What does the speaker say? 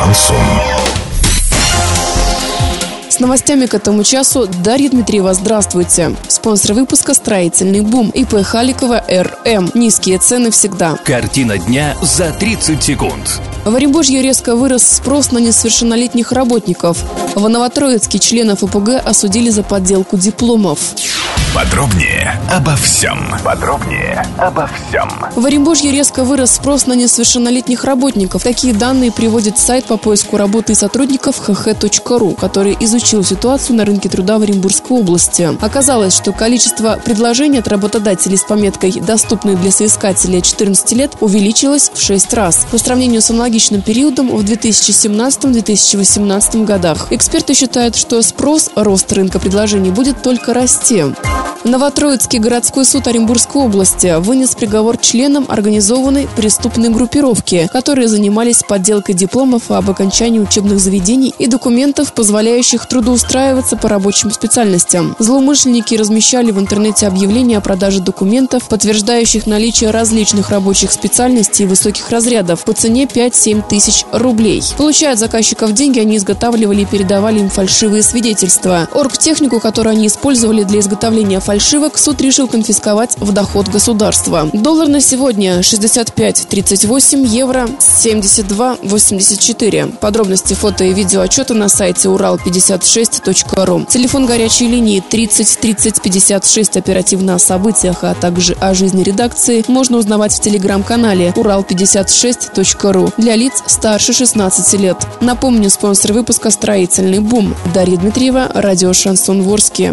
Шансон. С новостями к этому часу Дарья Дмитриева, здравствуйте. Спонсор выпуска «Строительный бум» ИП Халикова РМ. Низкие цены всегда. Картина дня за 30 секунд. В Оренбурге резко вырос спрос на несовершеннолетних работников. В Новотроицке членов ОПГ осудили за подделку дипломов. Подробнее обо всем. Подробнее обо всем. В Оренбурге резко вырос спрос на несовершеннолетних работников. Такие данные приводит сайт по поиску работы и сотрудников hh.ru, который изучил ситуацию на рынке труда в Оренбургской области. Оказалось, что количество предложений от работодателей с пометкой «доступные для соискателей 14 лет» увеличилось в 6 раз по сравнению с аналогичным периодом в 2017-2018 годах. Эксперты считают, что спрос, рост рынка предложений будет только расти. Новотроицкий городской суд Оренбургской области вынес приговор членам организованной преступной группировки, которые занимались подделкой дипломов об окончании учебных заведений и документов, позволяющих трудоустраиваться по рабочим специальностям. Злоумышленники размещали в интернете объявления о продаже документов, подтверждающих наличие различных рабочих специальностей и высоких разрядов по цене 5-7 тысяч рублей. Получая от заказчиков деньги, они изготавливали и передавали им фальшивые свидетельства. Оргтехнику, которую они использовали для изготовления фальшивок суд решил конфисковать в доход государства. Доллар на сегодня 65.38, евро 72.84. Подробности фото и видео отчета на сайте урал56.ру. Телефон горячей линии 30 30 56 оперативно о событиях, а также о жизни редакции можно узнавать в телеграм-канале урал56.ру для лиц старше 16 лет. Напомню, спонсор выпуска «Строительный бум». Дарья Дмитриева, радио «Шансон Ворске».